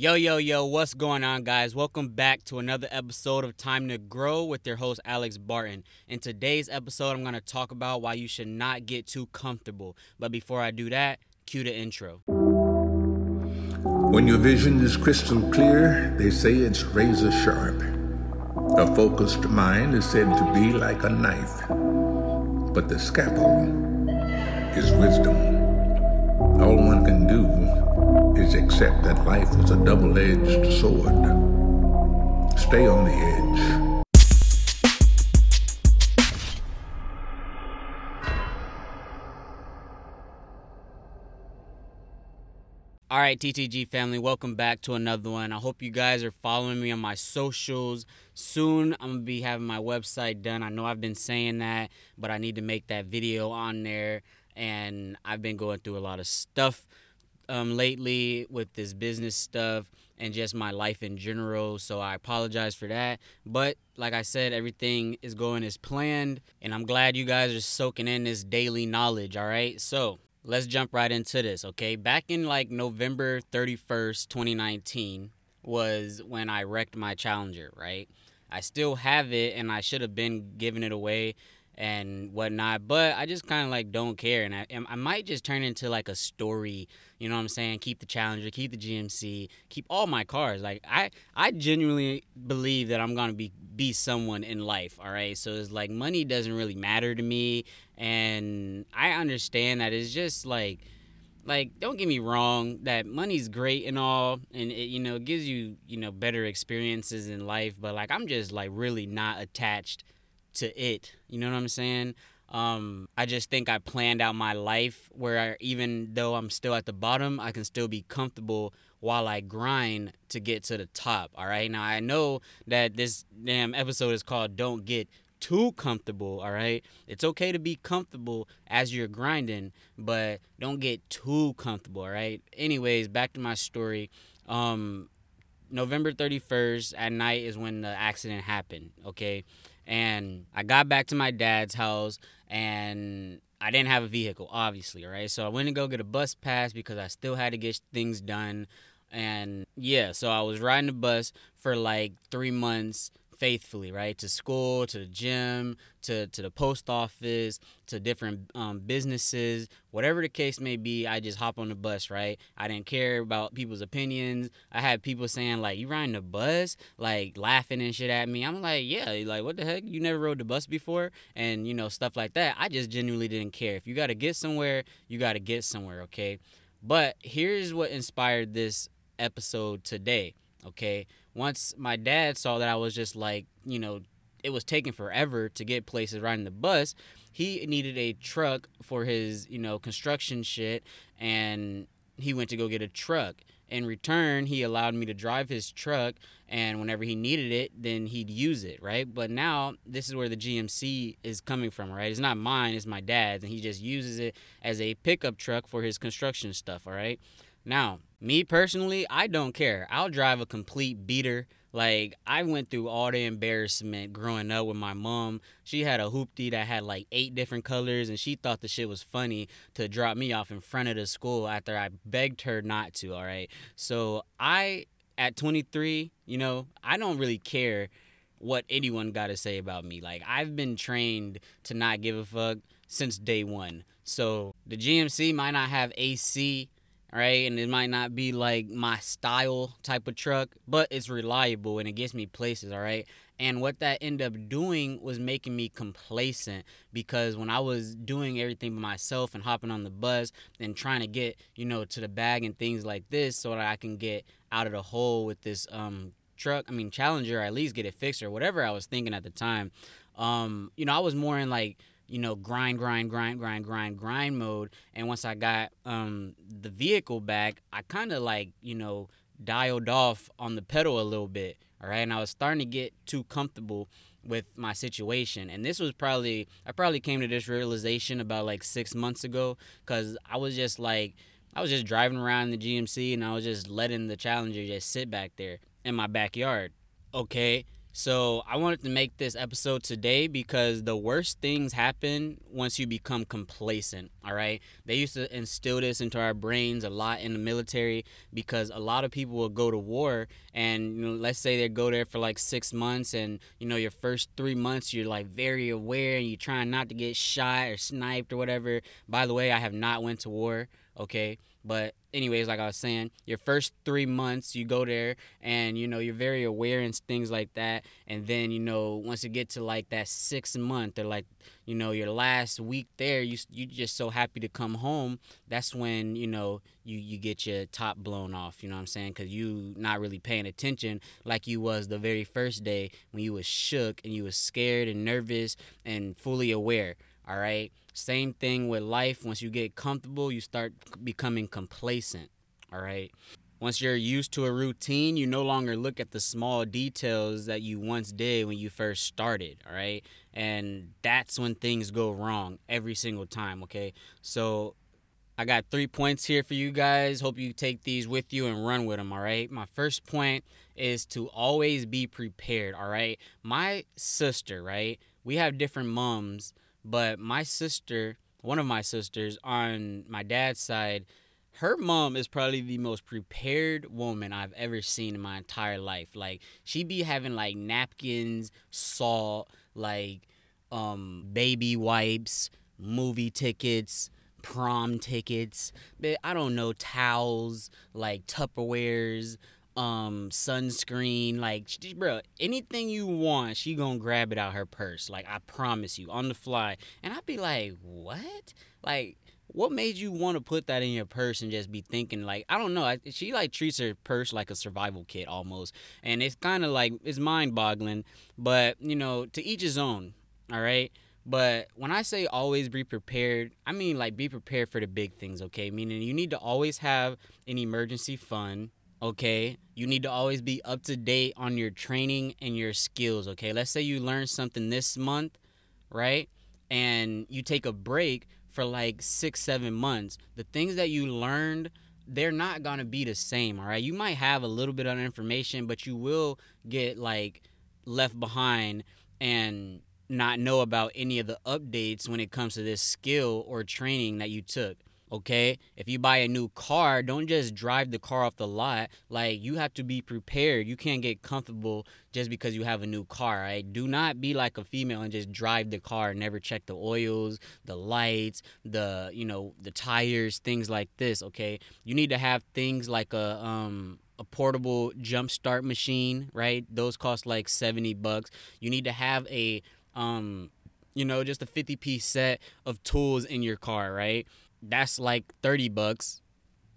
Yo, yo, yo, what's going on, guys? Welcome back to another episode of Time to Grow with your host, Alex Barton. In today's episode, I'm going to talk about why you should not get too comfortable. But before I do that, cue the intro. When your vision is crystal clear, they say it's razor sharp. A focused mind is said to be like a knife, but the scalpel is wisdom. All one do is accept that life is a double edged sword. Stay on the edge. All right, TTG family, welcome back to another one. I hope you guys are following me on my socials. Soon, I'm gonna be having my website done. I know I've been saying that, but I need to make that video on there. And I've been going through a lot of stuff um, lately with this business stuff and just my life in general. So I apologize for that. But like I said, everything is going as planned. And I'm glad you guys are soaking in this daily knowledge. All right. So let's jump right into this. Okay. Back in like November 31st, 2019 was when I wrecked my Challenger, right? I still have it and I should have been giving it away and whatnot, but I just kind of like don't care. And I, I might just turn into like a story you know what I'm saying? Keep the Challenger, keep the GMC, keep all my cars. Like I I genuinely believe that I'm gonna be be someone in life. All right. So it's like money doesn't really matter to me, and I understand that it's just like like don't get me wrong that money's great and all and it you know gives you you know better experiences in life but like i'm just like really not attached to it you know what i'm saying um, I just think I planned out my life where I, even though I'm still at the bottom, I can still be comfortable while I grind to get to the top. All right. Now I know that this damn episode is called "Don't Get Too Comfortable." All right. It's okay to be comfortable as you're grinding, but don't get too comfortable. All right. Anyways, back to my story. Um, November 31st at night is when the accident happened. Okay. And I got back to my dad's house and I didn't have a vehicle, obviously, right? So I went to go get a bus pass because I still had to get things done. And yeah, so I was riding the bus for like three months faithfully, right? To school, to the gym, to, to the post office, to different um, businesses, whatever the case may be, I just hop on the bus, right? I didn't care about people's opinions. I had people saying, like, you riding the bus? Like, laughing and shit at me. I'm like, yeah, like, what the heck? You never rode the bus before? And, you know, stuff like that. I just genuinely didn't care. If you got to get somewhere, you got to get somewhere, okay? But here's what inspired this episode today, okay? Once my dad saw that I was just like, you know, it was taking forever to get places riding the bus, he needed a truck for his, you know, construction shit and he went to go get a truck. In return, he allowed me to drive his truck and whenever he needed it, then he'd use it, right? But now this is where the GMC is coming from, right? It's not mine, it's my dad's and he just uses it as a pickup truck for his construction stuff, all right? Now, me personally, I don't care. I'll drive a complete beater. Like I went through all the embarrassment growing up with my mom. She had a hoopty that had like eight different colors, and she thought the shit was funny to drop me off in front of the school after I begged her not to. All right, so I at 23, you know, I don't really care what anyone got to say about me. Like I've been trained to not give a fuck since day one. So the GMC might not have AC right? And it might not be like my style type of truck, but it's reliable and it gets me places, all right? And what that ended up doing was making me complacent because when I was doing everything by myself and hopping on the bus and trying to get, you know, to the bag and things like this so that I can get out of the hole with this um truck, I mean Challenger, at least get it fixed or whatever I was thinking at the time. Um, you know, I was more in like you know, grind, grind, grind, grind, grind, grind mode. And once I got um, the vehicle back, I kind of like, you know, dialed off on the pedal a little bit. All right. And I was starting to get too comfortable with my situation. And this was probably, I probably came to this realization about like six months ago because I was just like, I was just driving around the GMC and I was just letting the Challenger just sit back there in my backyard. Okay. So I wanted to make this episode today because the worst things happen once you become complacent. All right. They used to instill this into our brains a lot in the military because a lot of people will go to war and you know, let's say they go there for like six months and you know your first three months you're like very aware and you're trying not to get shot or sniped or whatever. By the way, I have not went to war. Okay. But anyways, like I was saying, your first three months you go there and you know you're very aware and things like that. And then you know once you get to like that sixth month or like you know your last week there, you you just so happy to come home. That's when you know you you get your top blown off. You know what I'm saying? Because you not really paying attention like you was the very first day when you was shook and you was scared and nervous and fully aware. All right. Same thing with life. Once you get comfortable, you start becoming complacent. All right. Once you're used to a routine, you no longer look at the small details that you once did when you first started. All right. And that's when things go wrong every single time. Okay. So I got three points here for you guys. Hope you take these with you and run with them. All right. My first point is to always be prepared. All right. My sister, right? We have different moms but my sister, one of my sisters on my dad's side, her mom is probably the most prepared woman I've ever seen in my entire life. Like she'd be having like napkins, salt, like um baby wipes, movie tickets, prom tickets, but I don't know, towels, like Tupperwares, um sunscreen like bro anything you want she gonna grab it out her purse like i promise you on the fly. And i'd be like what? Like what made you want to put that in your purse and just be thinking like i don't know I, she like treats her purse like a survival kit almost. And it's kind of like it's mind boggling but you know to each his own all right but when I say always be prepared, I mean like be prepared for the big things, okay? Meaning you need to always have an emergency fund okay? You need to always be up to date on your training and your skills, okay? Let's say you learn something this month, right? And you take a break for like six, seven months. The things that you learned, they're not gonna be the same, all right? You might have a little bit of information, but you will get like left behind and not know about any of the updates when it comes to this skill or training that you took okay? If you buy a new car don't just drive the car off the lot. Like you have to be prepared. You can't get comfortable just because you have a new car right? Do not be like a female and just drive the car never check the oils the lights the you know the tires things like this okay? You need to have things like a um a portable jump start machine right? Those cost like 70 bucks. You need to have a um you know just a 50 piece set of tools in your car right that's like 30 bucks.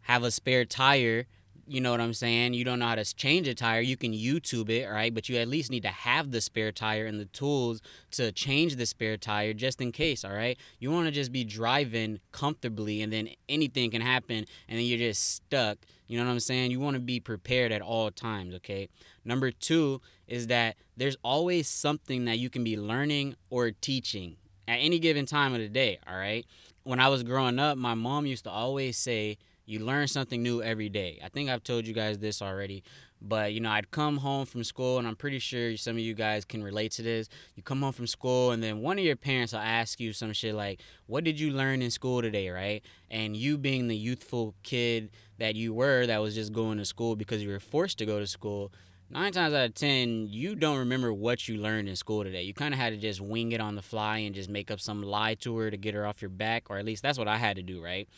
Have a spare tire. You know what I'm saying? You don't know how to change a tire. You can YouTube it, right? But you at least need to have the spare tire and the tools to change the spare tire just in case, all right? You want to just be driving comfortably and then anything can happen and then you're just stuck. You know what I'm saying? You want to be prepared at all times, okay? Number two is that there's always something that you can be learning or teaching at any given time of the day, all right? When I was growing up, my mom used to always say, you learn something new every day. I think I've told you guys this already, but you know, I'd come home from school, and I'm pretty sure some of you guys can relate to this. You come home from school, and then one of your parents will ask you some shit like, What did you learn in school today, right? And you being the youthful kid that you were, that was just going to school because you were forced to go to school, nine times out of ten, you don't remember what you learned in school today. You kind of had to just wing it on the fly and just make up some lie to her to get her off your back, or at least that's what I had to do, right?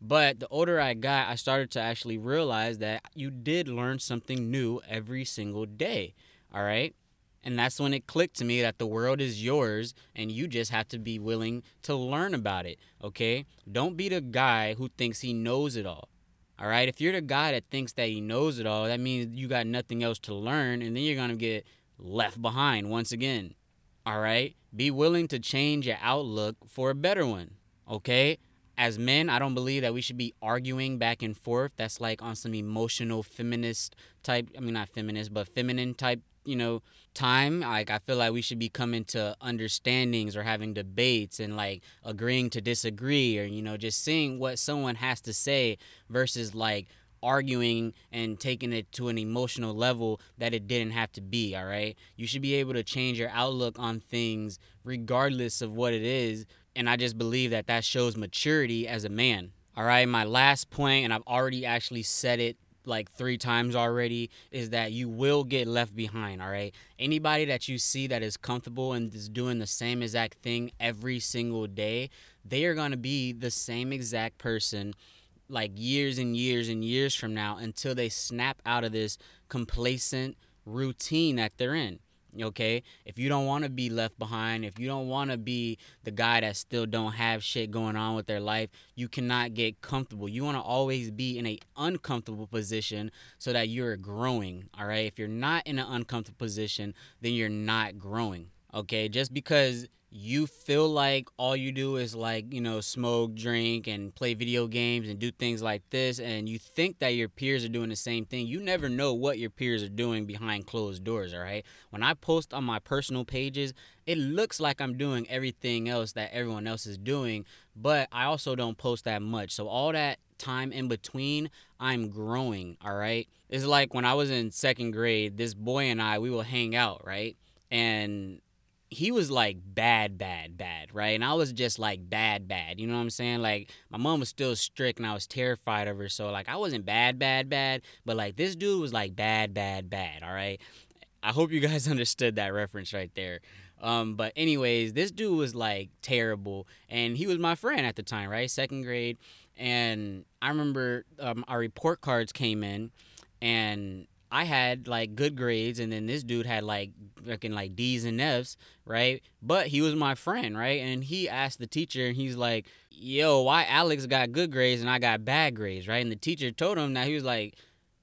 But the older I got, I started to actually realize that you did learn something new every single day, all right? And that's when it clicked to me that the world is yours and you just have to be willing to learn about it, okay? Don't be the guy who thinks he knows it all. All right. If you're the guy that thinks that he knows it all, that means you got nothing else to learn, and then you're going to get left behind once again. All right. Be willing to change your outlook for a better one. Okay. As men, I don't believe that we should be arguing back and forth. That's like on some emotional feminist type, I mean, not feminist, but feminine type you know time like i feel like we should be coming to understandings or having debates and like agreeing to disagree or you know just seeing what someone has to say versus like arguing and taking it to an emotional level that it didn't have to be, all right? You should be able to change your outlook on things regardless of what it is, and I just believe that that shows maturity as a man. All right, my last point, and I've already actually said it like three times already is that you will get left behind all right anybody that you see that is comfortable and is doing the same exact thing every single day they are to be the same exact person like years and years and years from now until they snap out of this complacent routine that they're in okay? If you don't want to be left behind if you don't want to be the guy that still don't have shit going on with their life you cannot get comfortable. You want to always be in a uncomfortable position so that you're growing all right if you're not in an uncomfortable position then you're not growing okay? Just because you feel like all you do is like you know smoke drink and play video games and do things like this and you think that your peers are doing the same thing you never know what your peers are doing behind closed doors all right? When i post on my personal pages it looks like i'm doing everything else that everyone else is doing but i also don't post that much. So all that time in between i'm growing all right? It's like when i was in second grade this boy and i we will hang out right? And he was like bad, bad, bad, right? And I was just like bad, bad. You know what I'm saying? Like my mom was still strict and I was terrified of her. So like I wasn't bad, bad, bad, but like this dude was like bad, bad, bad. All right. I hope you guys understood that reference right there. Um, but anyways, this dude was like terrible, and he was my friend at the time, right? Second grade, and I remember um, our report cards came in, and I had like good grades, and then this dude had like fucking like D's and F's, right? But he was my friend, right? And he asked the teacher, and he's like, "Yo, why Alex got good grades and I got bad grades, right?" And the teacher told him that he was like,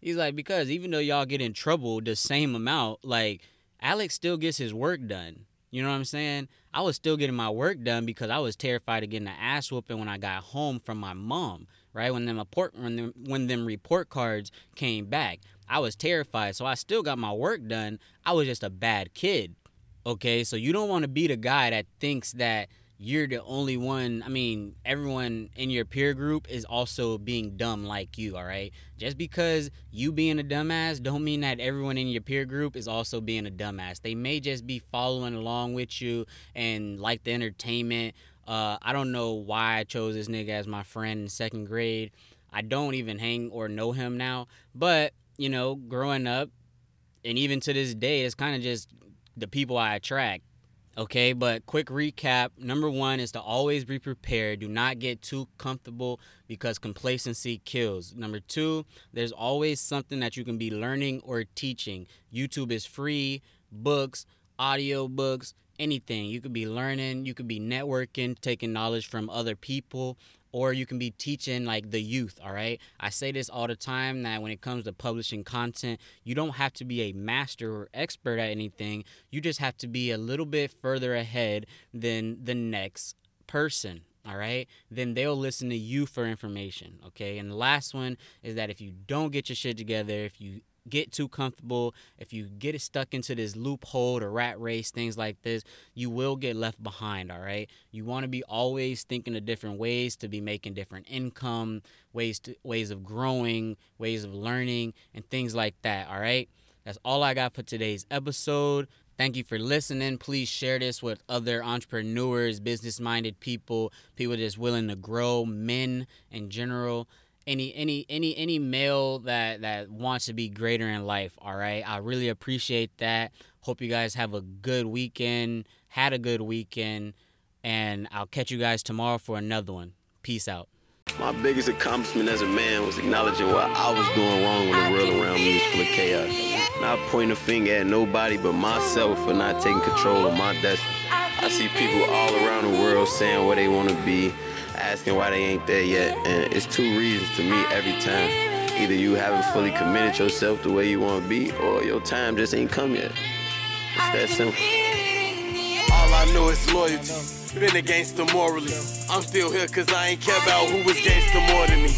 he's like, because even though y'all get in trouble the same amount, like Alex still gets his work done. You know what I'm saying? I was still getting my work done because I was terrified of getting an ass whooping when I got home from my mom, right? When them report when them, when them report cards came back. I was terrified, so I still got my work done. I was just a bad kid. Okay, so you don't want to be the guy that thinks that you're the only one. I mean, everyone in your peer group is also being dumb like you, all right? Just because you being a dumbass don't mean that everyone in your peer group is also being a dumbass. They may just be following along with you and like the entertainment. Uh, I don't know why I chose this nigga as my friend in second grade. I don't even hang or know him now, but you know, growing up, and even to this day, it's kind of just the people I attract. Okay, but quick recap. Number one is to always be prepared. Do not get too comfortable because complacency kills. Number two, there's always something that you can be learning or teaching. YouTube is free, books, audio books, anything. You could be learning, you could be networking, taking knowledge from other people or you can be teaching like the youth all right? I say this all the time that when it comes to publishing content you don't have to be a master or expert at anything. You just have to be a little bit further ahead than the next person all right? Then they'll listen to you for information okay? And the last one is that if you don't get your shit together if you get too comfortable, if you get it stuck into this loophole or rat race, things like this, you will get left behind, all right? You want to be always thinking of different ways to be making different income, ways to ways of growing, ways of learning and things like that, all right? That's all I got for today's episode. Thank you for listening. Please share this with other entrepreneurs, business minded people, people just willing to grow, men in general any any any any male that that wants to be greater in life all right? I really appreciate that. Hope you guys have a good weekend had a good weekend and i'll catch you guys tomorrow for another one. Peace out. My biggest accomplishment as a man was acknowledging what I was doing wrong when the world around me was full of chaos. Not pointing a finger at nobody but myself for not taking control of my destiny. I see people all around the world saying where they want to be, asking why they ain't there yet. And it's two reasons to me every time. Either you haven't fully committed yourself the way you want to be, or your time just ain't come yet. It's that simple. All I know is loyalty. Been a gangster morally. I'm still here cause I ain't care about who was gangster more than me.